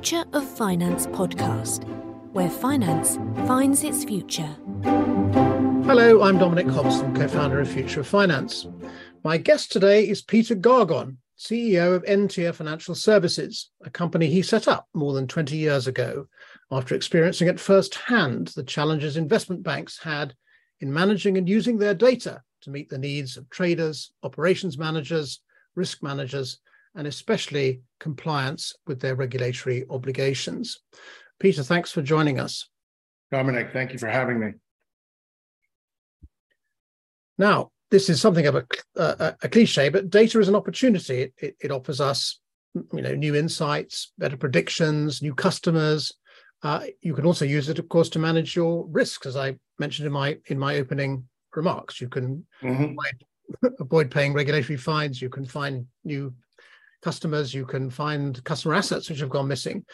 Future of Finance podcast, where finance finds its future. Hello, I'm Dominic Hobson, co founder of Future of Finance. My guest today is Peter Gargone, CEO of Ntier Financial Services, a company he set up more than 20 years ago after experiencing at first hand the challenges investment banks had in managing and using their data to meet the needs of traders, operations managers, risk managers, and especially compliance with their regulatory obligations. Peter, thanks for joining us. Dominic, thank you for having me. Now, this is something of a, a, a cliche, but data is an opportunity. It, it, it, offers us, you know, new insights, better predictions, new customers. Uh, you can also use it, of course, to manage your risks, as I mentioned in my in my opening remarks. You can mm-hmm. avoid, avoid paying regulatory fines. You can find new customers, you can find customer assets which have gone missing.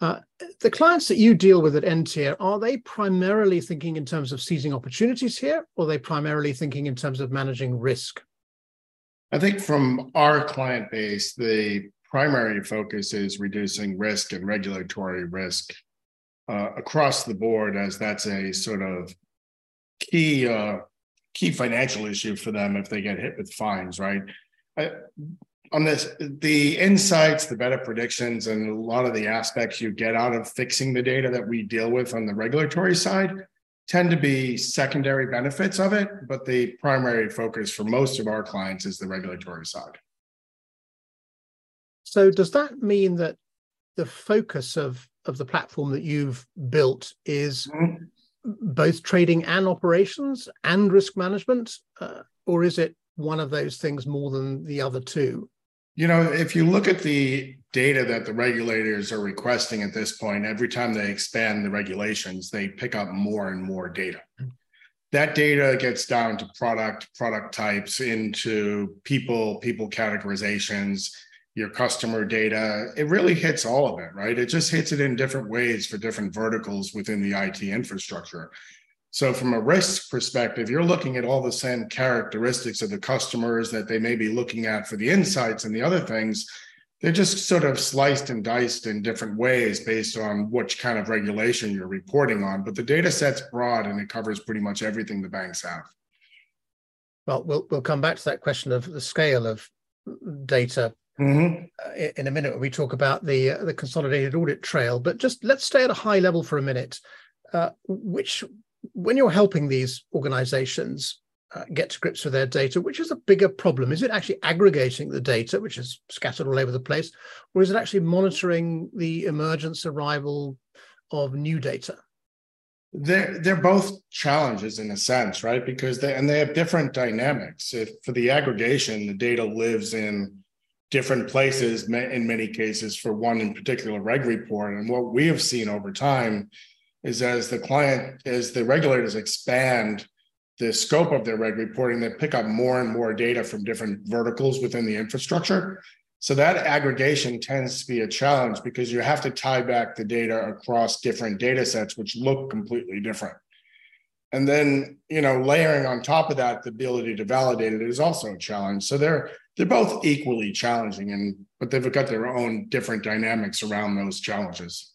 Uh, the clients that you deal with at Ntier, are they primarily thinking in terms of seizing opportunities here, or are they primarily thinking in terms of managing risk? I think from our client base, the primary focus is reducing risk and regulatory risk uh, across the board, as that's a sort of key uh, key financial issue for them if they get hit with fines, right? I, on this the insights the better predictions and a lot of the aspects you get out of fixing the data that we deal with on the regulatory side tend to be secondary benefits of it but the primary focus for most of our clients is the regulatory side so does that mean that the focus of of the platform that you've built is mm-hmm. both trading and operations and risk management uh, or is it one of those things more than the other two you know, if you look at the data that the regulators are requesting at this point, every time they expand the regulations, they pick up more and more data. That data gets down to product, product types, into people, people categorizations, your customer data. It really hits all of it, right? It just hits it in different ways for different verticals within the IT infrastructure. So, from a risk perspective, you're looking at all the same characteristics of the customers that they may be looking at for the insights and the other things. They're just sort of sliced and diced in different ways based on which kind of regulation you're reporting on. But the data set's broad and it covers pretty much everything the banks have. Well, we'll we'll come back to that question of the scale of data mm-hmm. uh, in a minute when we talk about the uh, the consolidated audit trail. But just let's stay at a high level for a minute. Uh, which when you're helping these organizations uh, get to grips with their data, which is a bigger problem? Is it actually aggregating the data, which is scattered all over the place, or is it actually monitoring the emergence, arrival of new data? They're they're both challenges in a sense, right? Because they and they have different dynamics. If for the aggregation, the data lives in different places in many cases for one in particular reg report, and what we have seen over time is as the client, as the regulators expand the scope of their reg reporting, they pick up more and more data from different verticals within the infrastructure. So that aggregation tends to be a challenge because you have to tie back the data across different data sets, which look completely different. And then, you know, layering on top of that, the ability to validate it is also a challenge. So they're they're both equally challenging, and but they've got their own different dynamics around those challenges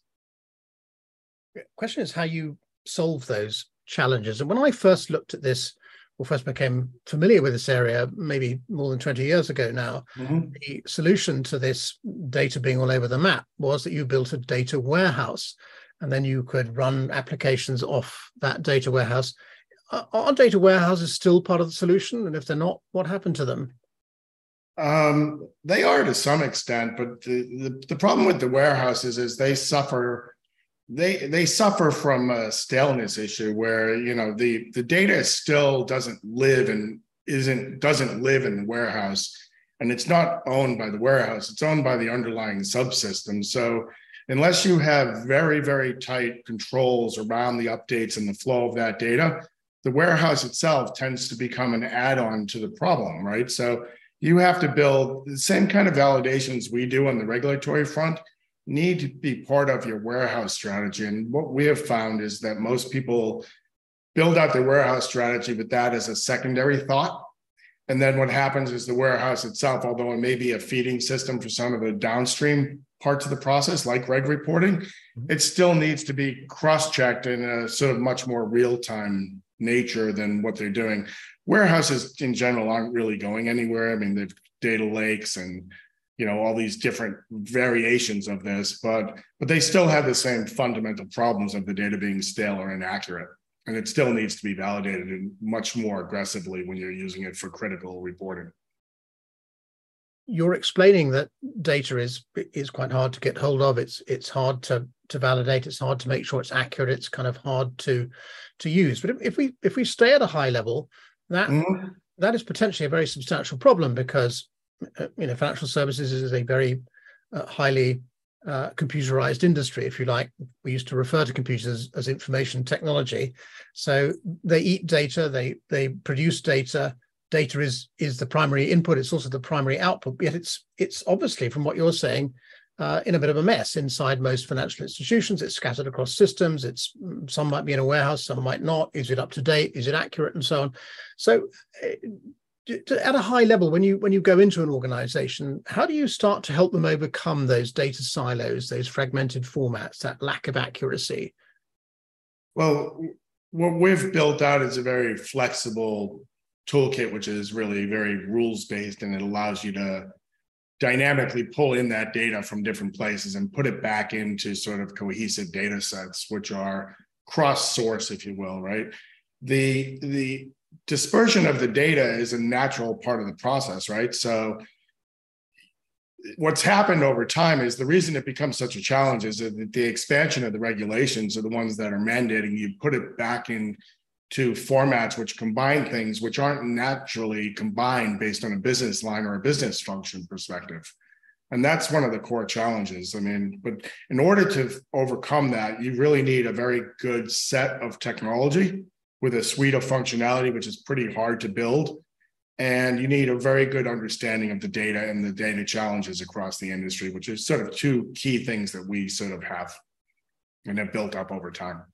question is how you solve those challenges. And when I first looked at this, or first became familiar with this area, maybe more than 20 years ago now, mm-hmm. the solution to this data being all over the map was that you built a data warehouse and then you could run applications off that data warehouse. Are data warehouses still part of the solution? And if they're not, what happened to them? Um, they are to some extent, but the, the, the problem with the warehouses is they suffer they they suffer from a staleness issue where you know the the data still doesn't live and isn't doesn't live in the warehouse. And it's not owned by the warehouse it's owned by the underlying subsystem. So unless you have very very tight controls around the updates and the flow of that data the warehouse itself tends to become an add-on to the problem right? So you have to build the same kind of validations we do on the regulatory front need to be part of your warehouse strategy. And what we have found is that most people build out their warehouse strategy with that as a secondary thought. And then what happens is the warehouse itself, although it may be a feeding system for some of the downstream parts of the process, like reg reporting, mm-hmm. it still needs to be cross-checked in a sort of much more real-time nature than what they're doing. Warehouses in general aren't really going anywhere. I mean, they've data lakes and you know all these different variations of this, but but they still have the same fundamental problems of the data being stale or inaccurate. And it still needs to be validated much more aggressively when you're using it for critical reporting. You're explaining that data is is quite hard to get hold of. It's it's hard to to validate. It's hard to make sure it's accurate. It's kind of hard to to use. But if, we if we stay at a high level that mm-hmm. that is potentially a very substantial problem because you know financial services is a very uh, highly uh, computerized industry, if you like. We used to refer to computers as information technology. So they eat data, they they produce data. Data is is the primary input. It's also the primary output. Yet it's it's obviously, from what you're saying, uh, in a bit of a mess inside most financial institutions. It's scattered across systems. It's some might be in a warehouse, some might not. Is it up to date? Is it accurate, and so on. So uh, at a high level when you when you go into an organization how do you start to help them overcome those data silos those fragmented formats that lack of accuracy? Well what we've built out is a very flexible toolkit which is really very rules based and it allows you to dynamically pull in that data from different places and put it back into sort of cohesive data sets which are cross source if you will right? The the dispersion of the data is a natural part of the process, right? So what's happened over time is the reason it becomes such a challenge is that the expansion of the regulations are the ones that are mandating you put it back in to formats which combine things which aren't naturally combined based on a business line or a business function perspective. And that's one of the core challenges. I mean but in order to overcome that you really need a very good set of technology with a suite of functionality, which is pretty hard to build. And you need a very good understanding of the data and the data challenges across the industry, which is sort of two key things that we sort of have and have built up over time.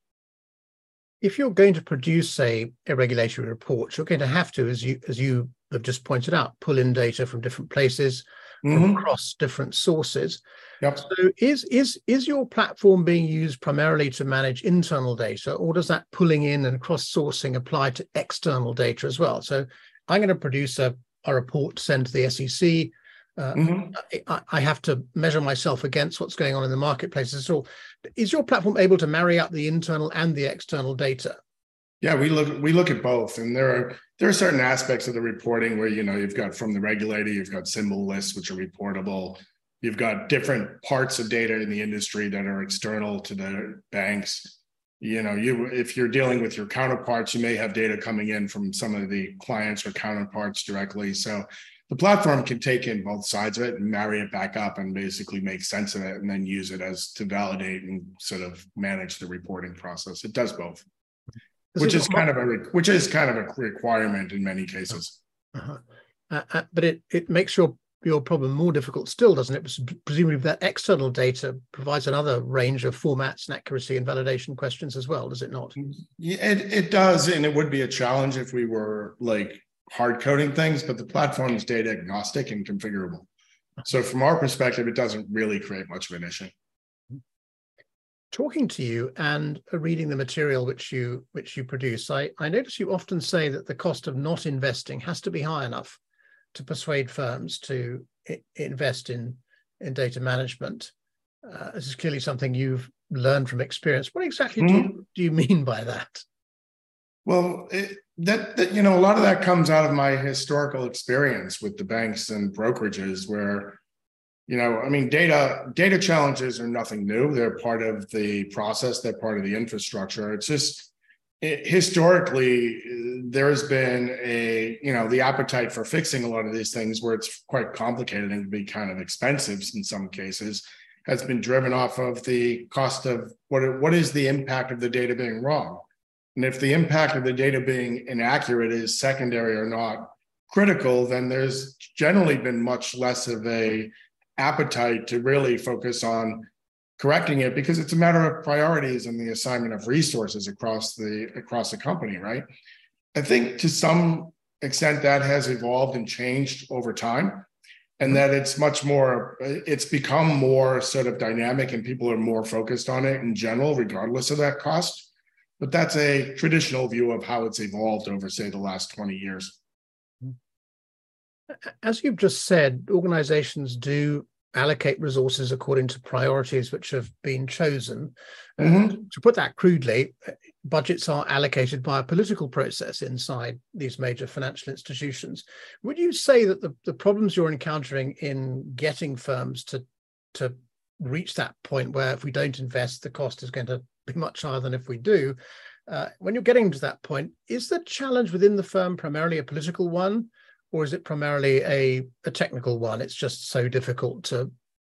If you're going to produce say, a regulatory report, you're going to have to, as you as you have just pointed out, pull in data from different places, mm-hmm. from across different sources. Yep. So is is is your platform being used primarily to manage internal data, or does that pulling in and cross-sourcing apply to external data as well? So I'm going to produce a, a report to send to the SEC. Uh, mm-hmm. I, I, have to measure myself against what's going on in the marketplace. So, is your platform able to marry up the internal and the external data? Yeah, we look we look at both, and there are there are certain aspects of the reporting where you know you've got from the regulator, you've got symbol lists which are reportable. You've got different parts of data in the industry that are external to the banks. You know, you if you're dealing with your counterparts, you may have data coming in from some of the clients or counterparts directly. So the platform can take in both sides of it and marry it back up and basically make sense of it and then use it as to validate and sort of manage the reporting process. It does both. Which is kind of a which is kind of a requirement in many cases. Uh-huh. Uh, uh, but it it makes your your problem more difficult still, doesn't it? Presumably, that external data provides another range of formats and accuracy and validation questions as well, does it not? Yeah, it, it does. And it would be a challenge if we were like hard coding things, but the platform is data agnostic and configurable. So, from our perspective, it doesn't really create much of an issue. Talking to you and reading the material which you which you produce, I, I notice you often say that the cost of not investing has to be high enough to persuade firms to I- invest in in data management. Uh, this is clearly something you've learned from experience. What exactly mm-hmm. do, you, do you mean by that? Well, it, that, that you know, a lot of that comes out of my historical experience with the banks and brokerages, where you know, I mean, data data challenges are nothing new. They're part of the process. They're part of the infrastructure. It's just historically there's been a you know the appetite for fixing a lot of these things where it's quite complicated and can be kind of expensive in some cases has been driven off of the cost of what what is the impact of the data being wrong and if the impact of the data being inaccurate is secondary or not critical then there's generally been much less of a appetite to really focus on correcting it because it's a matter of priorities and the assignment of resources across the across the company right? I think to some extent that has evolved and changed over time and that it's much more it's become more sort of dynamic and people are more focused on it in general regardless of that cost. But that's a traditional view of how it's evolved over say the last 20 years. As you've just said organizations do allocate resources according to priorities which have been chosen. Mm-hmm. to put that crudely, budgets are allocated by a political process inside these major financial institutions. Would you say that the, the problems you're encountering in getting firms to to reach that point where if we don't invest, the cost is going to be much higher than if we do? Uh, when you're getting to that point, is the challenge within the firm primarily a political one? Or is it primarily a, a technical one? It's just so difficult to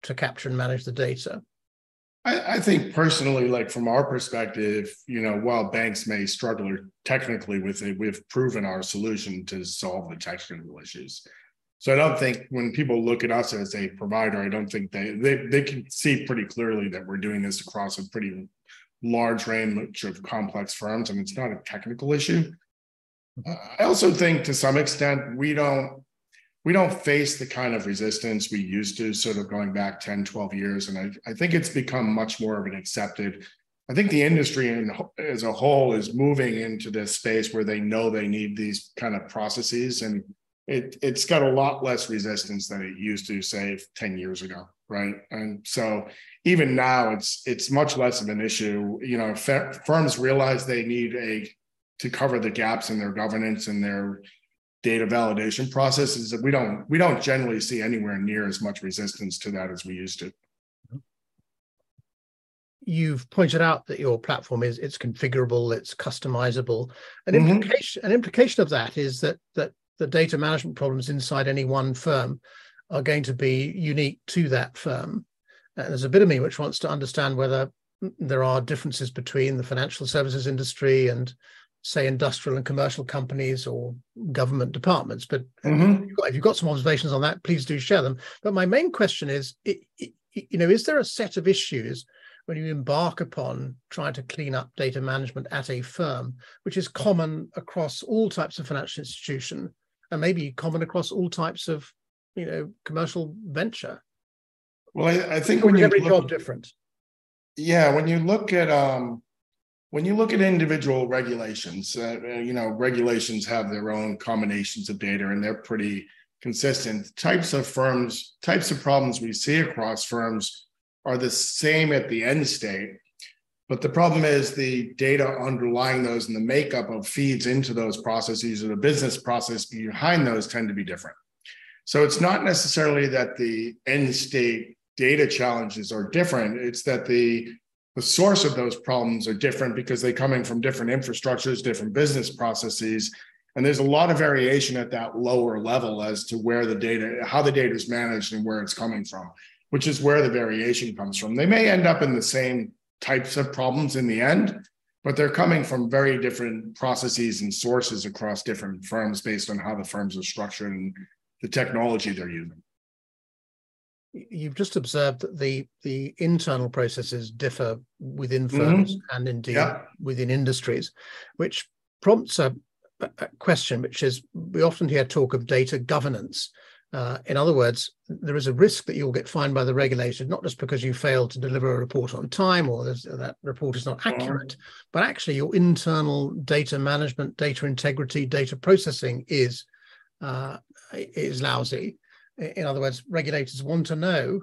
to capture and manage the data. I, I, think personally, like from our perspective, you know, while banks may struggle technically with it, we've proven our solution to solve the technical issues. So I don't think when people look at us as a provider, I don't think they they they can see pretty clearly that we're doing this across a pretty large range of complex firms, and it's not a technical issue. I also think to some extent we don't we don't face the kind of resistance we used to sort of going back 10 12 years. And I, I think it's become much more of an accepted i think the industry in, as a whole is moving into this space where they know they need these kind of processes. And it, it's got a lot less resistance than it used to say 10 years ago right? And so even now it's it's much less of an issue. You know firms realize they need a to cover the gaps in their governance and their data validation processes that we don't we don't generally see anywhere near as much resistance to that as we used to. You've pointed out that your platform is it's configurable it's customizable. An mm-hmm. implication an implication of that is that that the data management problems inside any one firm are going to be unique to that firm. And there's a bit of me which wants to understand whether there are differences between the financial services industry and say industrial and commercial companies or government departments but mm-hmm. if, you've got, if, you've got, some observations on that please do share them. But my main question is it, it, you know is there a set of issues when you embark upon trying to clean up data management at a firm which is common across all types of financial institution and maybe common across all types of you know commercial venture? Well i, I think when you every look, job different? Yeah when you look at um when you look at individual regulations, uh, uh, you know, regulations have their own combinations of data and they're pretty consistent. Types of firms, types of problems we see across firms are the same at the end state. But the problem is the data underlying those and the makeup of feeds into those processes or the business process behind those tend to be different. So it's not necessarily that the end state data challenges are different, it's that the the source of those problems are different because they're coming from different infrastructures, different business processes. And there's a lot of variation at that lower level as to where the data, how the data is managed and where it's coming from, which is where the variation comes from. They may end up in the same types of problems in the end, but they're coming from very different processes and sources across different firms based on how the firms are structured and the technology they're using you've just observed that the the internal processes differ within firms mm-hmm. and indeed yeah. within industries, which prompts a, a, question, which is we often hear talk of data governance. Uh, in other words, there is a risk that you'll get fined by the regulator, not just because you failed to deliver a report on time or that report is not mm-hmm. accurate, mm-hmm. but actually your internal data management, data integrity, data processing is uh, is lousy in other words, regulators want to know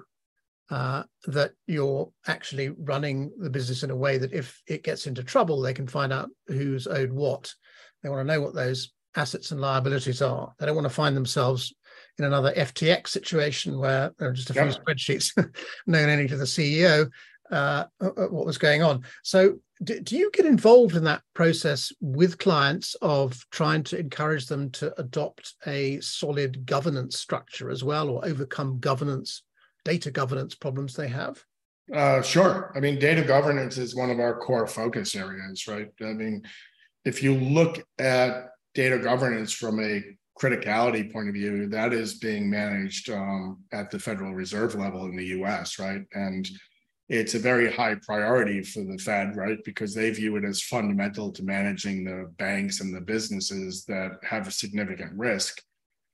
uh, that you're actually running the business in a way that if it gets into trouble, they can find out who's owed what. They want to know what those assets and liabilities are. They don't want to find themselves in another FTX situation where there are just a few spreadsheets known only to the CEO uh, what was going on. So, do, do, you get involved in that process with clients of trying to encourage them to adopt a solid governance structure as well, or overcome governance, data governance problems they have? Uh, sure. I mean, data governance is one of our core focus areas, right? I mean, if you look at data governance from a criticality point of view, that is being managed um, at the Federal Reserve level in the US, right? And it's a very high priority for the Fed, right? Because they view it as fundamental to managing the banks and the businesses that have a significant risk.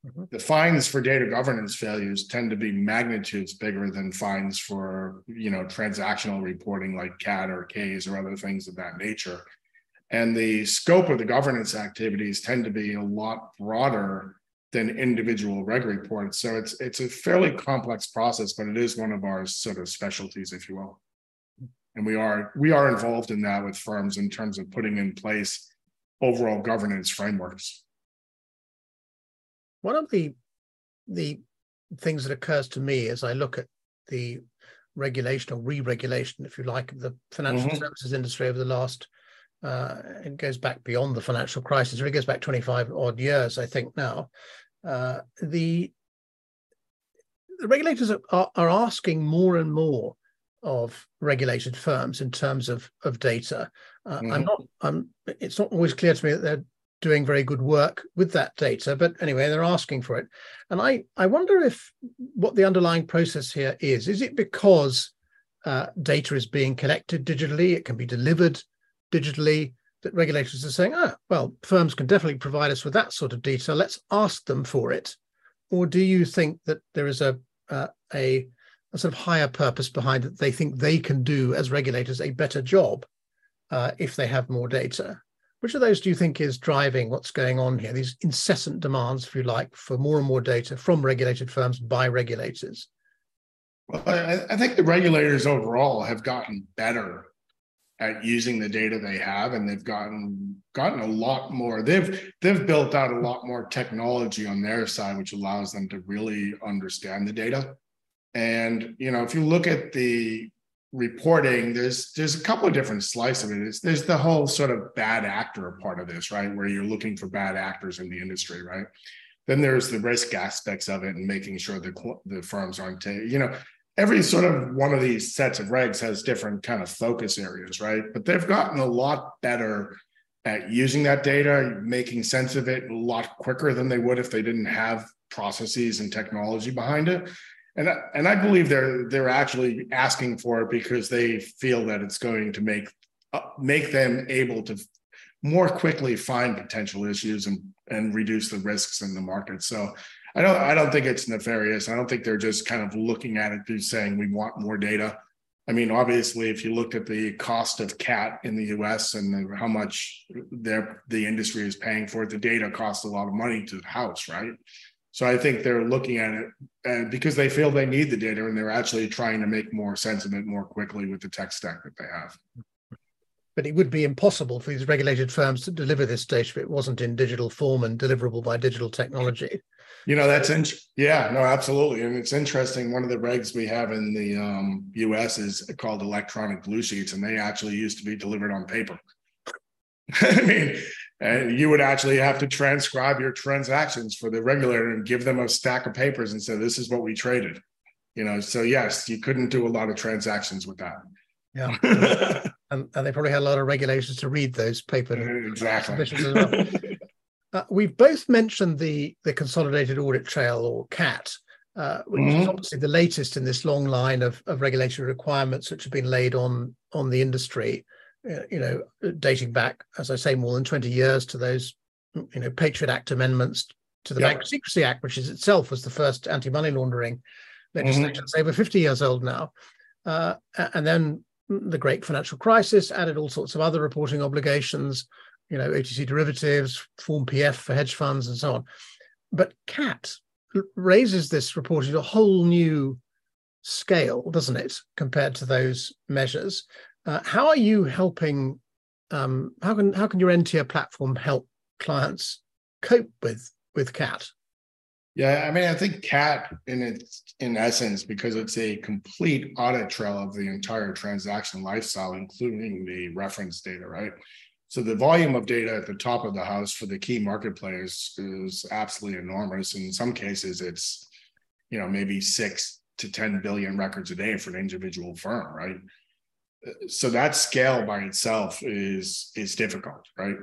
Mm-hmm. The fines for data governance failures tend to be magnitudes bigger than fines for, you know, transactional reporting like CAT or CAIS or other things of that nature. And the scope of the governance activities tend to be a lot broader than individual reg reports. So it's it's a fairly complex process, but it is one of our sort of specialties, if you will. And we are we are involved in that with firms in terms of putting in place overall governance frameworks. One of the the things that occurs to me as I look at the regulation or re-regulation, if you like, of the financial mm-hmm. services industry over the last uh, it goes back beyond the financial crisis. It really goes back 25 odd years, I think. Now, uh, the the regulators are, are asking more and more of regulated firms in terms of of data. Uh, mm-hmm. I'm not. I'm. It's not always clear to me that they're doing very good work with that data, but anyway, they're asking for it. And I I wonder if what the underlying process here is. Is it because uh, data is being collected digitally? It can be delivered digitally that regulators are saying, ah, well, firms can definitely provide us with that sort of data. Let's ask them for it. Or do you think that there is a uh, a, a, sort of higher purpose behind that They think they can do as regulators a better job uh, if they have more data. Which of those do you think is driving what's going on here? These incessant demands, if you like, for more and more data from regulated firms by regulators. Well, I, I think the regulators overall have gotten better at using the data they have and they've gotten gotten a lot more. They've they've built out a lot more technology on their side which allows them to really understand the data. And you know if you look at the reporting there's there's a couple of different slices of it. It's, there's the whole sort of bad actor part of this right? Where you're looking for bad actors in the industry right? Then there's the risk aspects of it and making sure the the firms aren't you know every sort of one of these sets of regs has different kind of focus areas, right? But they've gotten a lot better at using that data, making sense of it a lot quicker than they would if they didn't have processes and technology behind it. And, and I believe they're they're actually asking for it because they feel that it's going to make uh, make them able to more quickly find potential issues and and reduce the risks in the market. So I don't I don't think it's nefarious. I don't think they're just kind of looking at it through saying we want more data. I mean, obviously, if you looked at the cost of CAT in the U.S. and how much their the industry is paying for it, the data costs a lot of money to the house, right? So I think they're looking at it because they feel they need the data, and they're actually trying to make more sense of it more quickly with the tech stack that they have. But it would be impossible for these regulated firms to deliver this data if it wasn't in digital form and deliverable by digital technology. You know, that's in, yeah, no, absolutely. And it's interesting. One of the regs we have in the um, US is called electronic blue sheets, and they actually used to be delivered on paper. I mean, and you would actually have to transcribe your transactions for the regulator and give them a stack of papers and say, this is what we traded. You know, so yes, you couldn't do a lot of transactions with that. Yeah. and, and, they probably had a lot of regulations to read those paper exactly. Well. Uh, we've both mentioned the the Consolidated Audit Trail or CAT, uh, which mm-hmm. is obviously the latest in this long line of, of regulatory requirements which have been laid on on the industry. Uh, you know, dating back, as I say, more than twenty years to those you know Patriot Act amendments to the yep. Bank Secrecy Act, which is itself was the first anti money laundering legislation. Mm-hmm. It's over fifty years old now, uh, and then the great financial crisis added all sorts of other reporting obligations you know, OTC derivatives, Form PF for hedge funds, and so on. But CAT raises this reporting to a whole new scale, doesn't it, compared to those measures? Uh, how are you helping? Um, how can how can your Ntier platform help clients cope with with CAT? Yeah, I mean, I think CAT in its in essence, because it's a complete audit trail of the entire transaction lifestyle, including the reference data, right? So the volume of data at the top of the house for the key market players is absolutely enormous. In some cases, it's you know maybe six to 10 billion records a day for an individual firm, right? So that scale by itself is is difficult, right?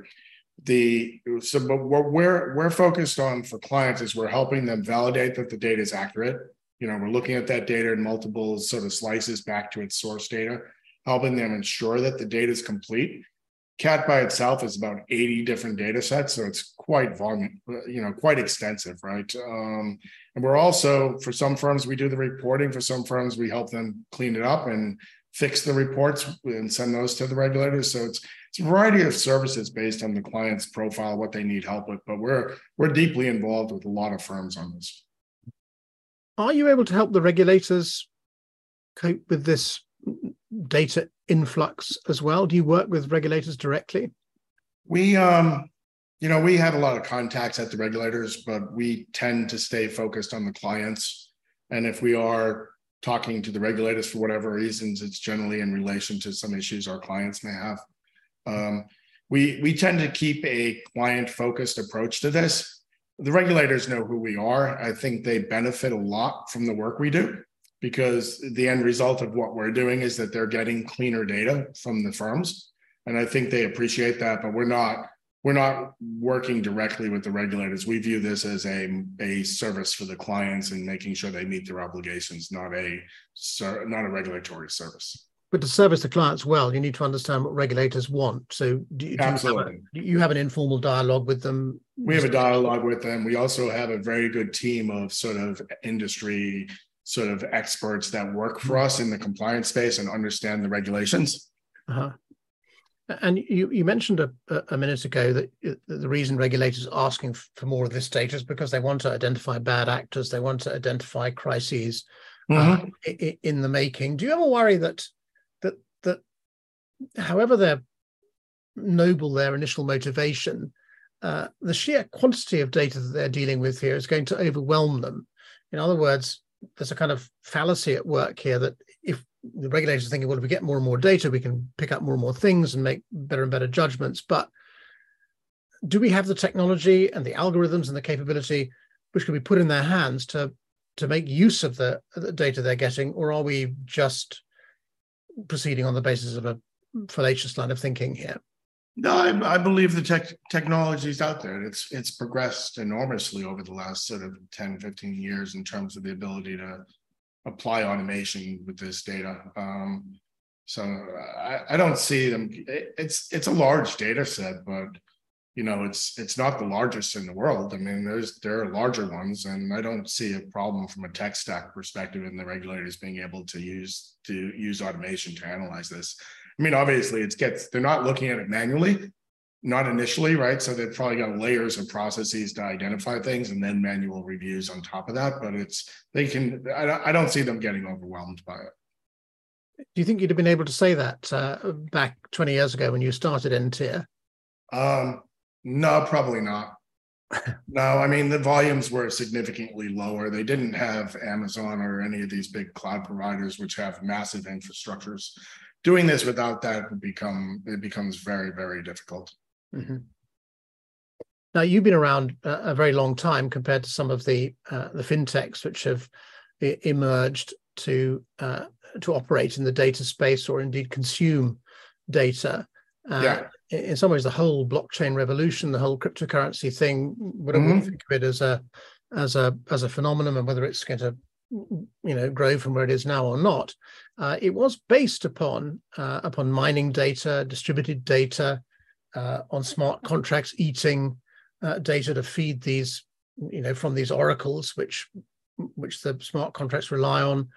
The so but what we're we're focused on for clients is we're helping them validate that the data is accurate You know, we're looking at that data in multiple sort of slices back to its source data, helping them ensure that the data is complete. CAT by itself is about 80 different data sets, so it's quite volume, you know, quite extensive, right? Um, and we're also, for some firms, we do the reporting. For some firms, we help them clean it up and fix the reports and send those to the regulators. So it's it's a variety of services based on the client's profile, what they need help with. But we're we're deeply involved with a lot of firms on this. Are you able to help the regulators cope with this data influx as well? Do you work with regulators directly? We um you know, we have a lot of contacts at the regulators, but we tend to stay focused on the clients. And if we are talking to the regulators for whatever reasons, it's generally in relation to some issues our clients may have. Um, we we tend to keep a client focused approach to this. The regulators know who we are. I think they benefit a lot from the work we do because the end result of what we're doing is that they're getting cleaner data from the firms, and I think they appreciate that. But we're not we're not working directly with the regulators. We view this as a, a service for the clients and making sure they meet their obligations, not a not a regulatory service. But to service the clients well, you need to understand what regulators want. So do you, do you, have, you have an informal dialogue with them? We have a dialogue with them. We also have a very good team of sort of industry sort of experts that work for us in the compliance space and understand the regulations. Uh-huh. And you, you mentioned a, a minute ago that the reason regulators are asking for more of this data is because they want to identify bad actors, they want to identify crises mm-hmm. uh, in the making. Do you ever worry that that that however they're noble their initial motivation, uh, the sheer quantity of data that they're dealing with here is going to overwhelm them? In other words, there's a kind of fallacy at work here that if the regulators are thinking, well, if we get more and more data, we can pick up more and more things and make better and better judgments. But do we have the technology and the algorithms and the capability which can be put in their hands to to make use of the, the data they're getting, or are we just proceeding on the basis of a fallacious line of thinking here? No, I, I believe the tech, technology is out there. It's it's progressed enormously over the last sort of 10, 15 years in terms of the ability to apply automation with this data. Um, so I, I, don't see them. It's it's a large data set, but you know it's it's not the largest in the world. I mean, there's there are larger ones, and I don't see a problem from a tech stack perspective in the regulators being able to use to use automation to analyze this. I mean, obviously, it gets they're not looking at it manually, not initially, right? So they've probably got layers of processes to identify things and then manual reviews on top of that. But it's, they can, I, I don't see them getting overwhelmed by it. Do you think you'd have been able to say that uh, back 20 years ago when you started Ntier? Um, no, probably not. no, I mean, the volumes were significantly lower. They didn't have Amazon or any of these big cloud providers, which have massive infrastructures. Doing this without that would become, it becomes very, very difficult. Mm-hmm. Now you've been around a, very long time compared to some of the uh, the fintechs which have emerged to uh, to operate in the data space or indeed consume data. Uh, yeah. In some ways, the whole blockchain revolution, the whole cryptocurrency thing, whatever mm-hmm. think of it as a as a as a phenomenon, and whether it's going to you know grow from where it is now or not, uh, it was based upon uh, upon mining data, distributed data, uh, on smart contracts eating uh, data to feed these, you know, from these oracles, which which the smart contracts rely on.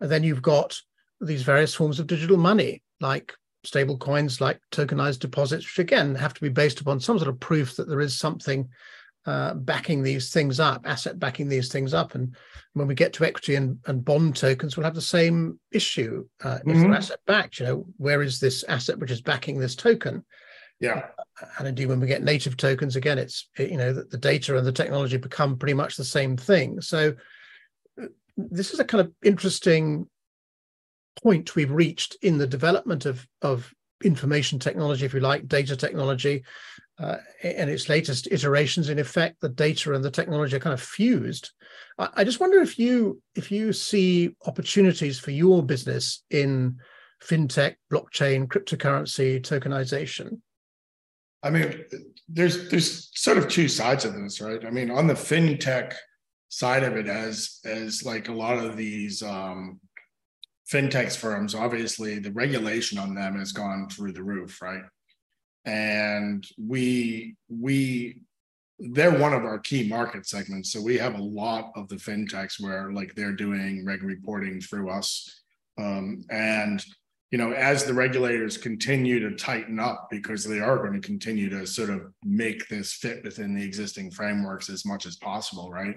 And then you've got these various forms of digital money, like stable coins, like tokenized deposits, which again have to be based upon some sort of proof that there is something uh, backing these things up, asset backing these things up. And when we get to equity and, and bond tokens, we'll have the same issue. Uh, mm-hmm. If they're asset backed, you know, where is this asset which is backing this token? Yeah. And indeed, when we get native tokens, again, it's, you know, the, the data and the technology become pretty much the same thing. So uh, this is a kind of interesting point we've reached in the development of, of information technology, if you like, data technology, uh, and its latest iterations. In effect, the data and the technology are kind of fused. I, I, just wonder if you if you see opportunities for your business in fintech, blockchain, cryptocurrency, tokenization. I mean, there's there's sort of two sides of this, right? I mean, on the fintech side of it as as like a lot of these um, fintech firms. Obviously, the regulation on them has gone through the roof, right? And we we they're one of our key market segments. So we have a lot of the fintechs where like they're doing reg reporting through us. Um, and you know, as the regulators continue to tighten up because they are going to continue to sort of make this fit within the existing frameworks as much as possible, right?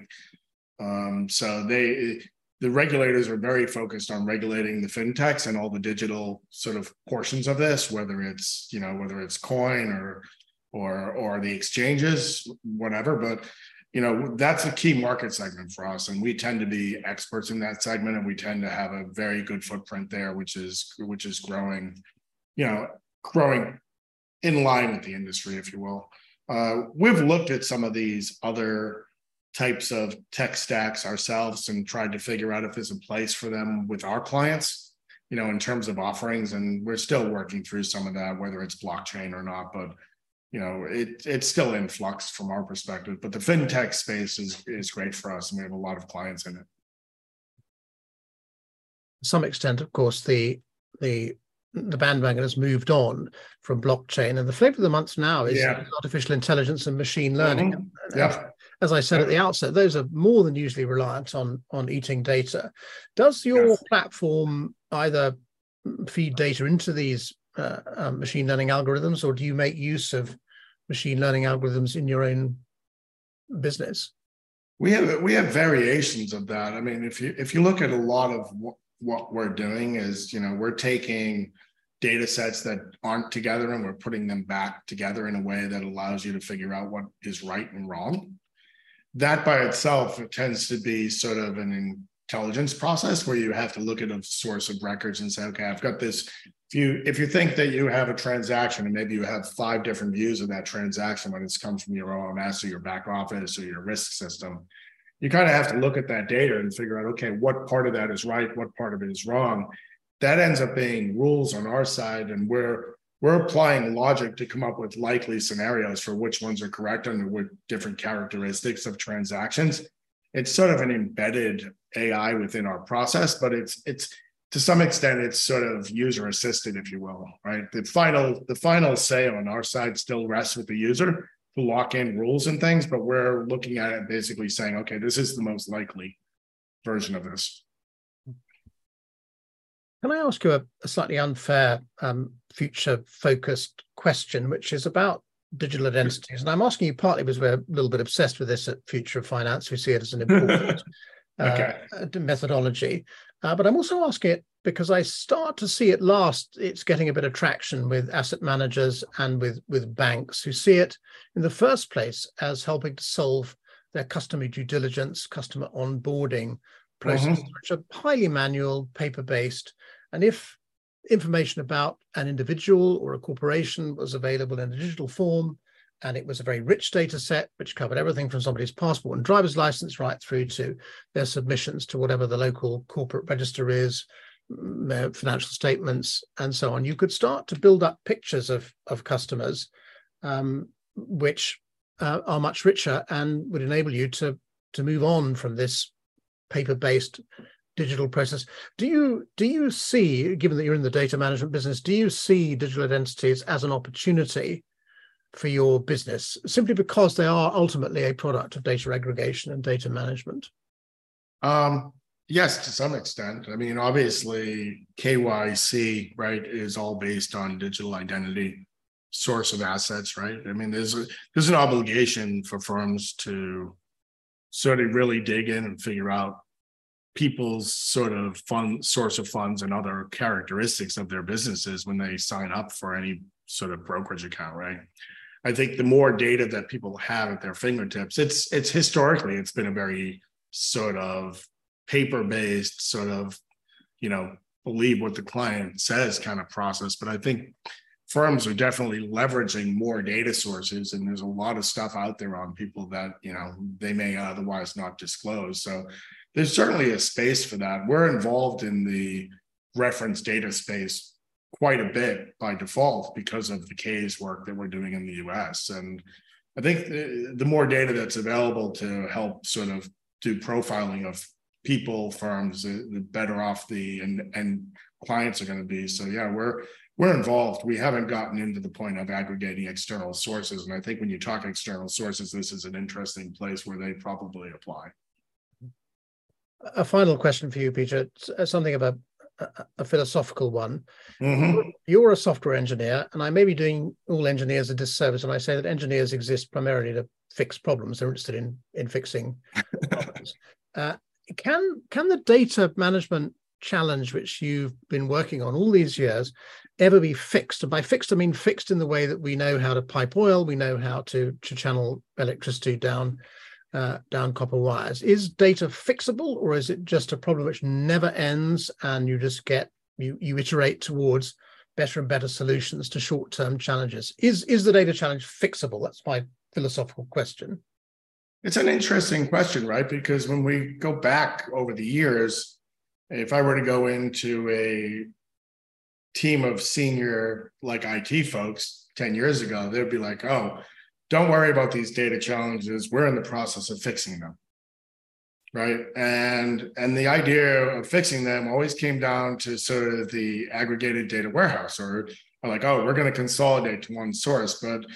Um, so they the regulators are very focused on regulating the fintechs and all the digital sort of portions of this, whether it's you know whether it's coin or or or the exchanges, whatever. But you know that's a key market segment for us, and we tend to be experts in that segment, and we tend to have a very good footprint there, which is which is growing, you know, growing in line with the industry, if you will. Uh, we've looked at some of these other types of tech stacks ourselves and tried to figure out if there's a place for them with our clients you know in terms of offerings and we're still working through some of that whether it's blockchain or not but you know it it's still in flux from our perspective but the fintech space is is great for us and we have a lot of clients in it to some extent of course the the the bandwagon has moved on from blockchain and the flavor of the month now is yeah. artificial intelligence and machine learning mm-hmm. yeah as I said at the outset, those are more than usually reliant on on eating data. Does your yes. platform either feed data into these uh, um, machine learning algorithms, or do you make use of machine learning algorithms in your own business? We have we have variations of that. I mean, if you if you look at a lot of what, what we're doing is, you know, we're taking data sets that aren't together and we're putting them back together in a way that allows you to figure out what is right and wrong that by itself it tends to be sort of an intelligence process where you have to look at a source of records and say, okay, I've got this. If you if you think that you have a transaction and maybe you have five different views of that transaction when it's come from your OMS or your back office or your risk system, you kind of have to look at that data and figure out, okay, what part of that is right, what part of it is wrong. That ends up being rules on our side, and we're we're applying logic to come up with likely scenarios for which ones are correct under what different characteristics of transactions. It's sort of an embedded AI within our process, but it's it's to some extent it's sort of user assisted, if you will, right? The final the final say on our side still rests with the user to lock in rules and things, but we're looking at it basically saying, okay, this is the most likely version of this. Can I ask you a, a slightly unfair, um, future focused question, which is about digital identities? And I'm asking you partly because we're a little bit obsessed with this at Future of Finance. We see it as an important okay. uh, methodology. Uh, but I'm also asking it because I start to see at last it's getting a bit of traction with asset managers and with, with banks who see it in the first place as helping to solve their customer due diligence, customer onboarding processes, mm-hmm. which are highly manual, paper based. And if information about an individual or a corporation was available in a digital form, and it was a very rich data set which covered everything from somebody's passport and driver's license right through to their submissions to whatever the local corporate register is, mm, financial statements, and so on. You could start to build up pictures of, of customers um, which uh, are much richer and would enable you to, to move on from this paper-based digital process. Do you do you see, given that you're in the data management business, do you see digital identities as an opportunity for your business simply because they are ultimately a product of data aggregation and data management? Um, yes, to some extent. I mean, obviously, KYC right is all based on digital identity source of assets, right? I mean, there's a, there's an obligation for firms to sort of really dig in and figure out people's sort of fund source of funds and other characteristics of their businesses when they sign up for any sort of brokerage account right? I think the more data that people have at their fingertips it's it's historically it's been a very sort of paper based sort of you know believe what the client says kind of process. But i think firms are definitely leveraging more data sources and there's a lot of stuff out there on people that you know they may otherwise not disclose. So there's certainly a space for that. We're involved in the reference data space quite a bit by default because of the CAIS work that we're doing in the US. And I think the, more data that's available to help sort of do profiling of people, firms, the better off the and and clients are going to be. So yeah, we're we're involved. We haven't gotten into the point of aggregating external sources. And I think when you talk external sources, this is an interesting place where they probably apply. A final question for you, Peter. Uh, something of a, a, a philosophical one. Mm-hmm. You're a software engineer, and I may be doing all engineers a disservice when I say that engineers exist primarily to fix problems. They're interested in in fixing problems. Uh, can can the data management challenge which you've been working on all these years ever be fixed and by fixed i mean fixed in the way that we know how to pipe oil we know how to, to channel electricity down uh, down copper wires. Is data fixable or is it just a problem which never ends and you just get you you iterate towards better and better solutions to short-term challenges? Is is the data challenge fixable? That's my philosophical question. It's an interesting question right? Because when we go back over the years if I were to go into a team of senior like IT folks 10 years ago, they'd be like, oh, don't worry about these data challenges. We're in the process of fixing them. Right. And and the idea of fixing them always came down to sort of the aggregated data warehouse or, like, oh, we're going to consolidate to one source. But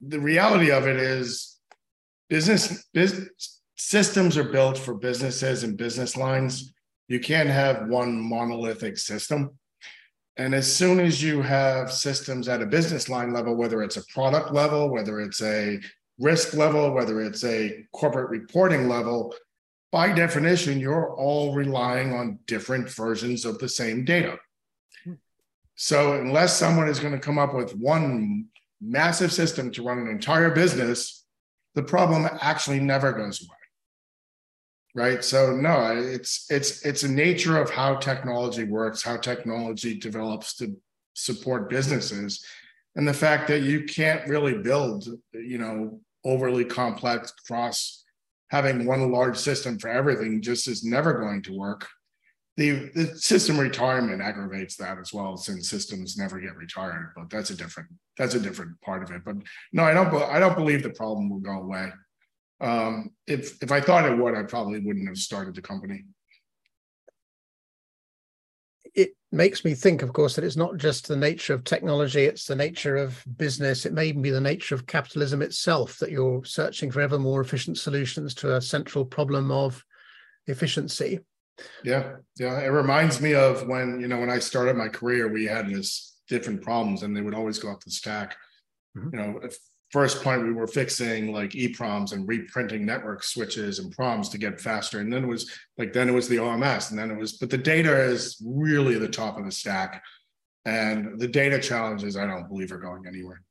the reality of it is business, business systems are built for businesses and business lines you can't have one monolithic system. And as soon as you have systems at a business line level, whether it's a product level, whether it's a risk level, whether it's a corporate reporting level, by definition, you're all relying on different versions of the same data. Hmm. So, unless someone is going to come up with one massive system to run an entire business, the problem actually never goes away right? So no it's it's it's a nature of how technology works how technology develops to support businesses. And the fact that you can't really build you know overly complex cross having one large system for everything just is never going to work. The, the system retirement aggravates that as well since systems never get retired but that's a different that's a different part of it. But no i don't i don't believe the problem will go away um, if if I thought it would, I probably wouldn't have started the company. It makes me think, of course, that it's not just the nature of technology; it's the nature of business. It may even be the nature of capitalism itself that you're searching for ever more efficient solutions to a central problem of efficiency. Yeah, yeah. It reminds me of when you know when I started my career, we had this different problems, and they would always go up the stack. Mm-hmm. You know, first point we were fixing like EPROMs and reprinting network switches and proms to get faster. And then it was like, then it was the OMS. And then it was, but the data is really the top of the stack. And the data challenges, I don't believe are going anywhere.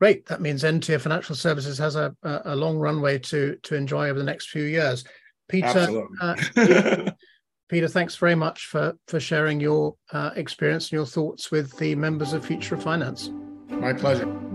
Great. That means Ntier Financial Services has a, a long runway to to enjoy over the next few years. Peter, uh, Peter, thanks very much for for sharing your uh, experience and your thoughts with the members of Future of Finance. My pleasure.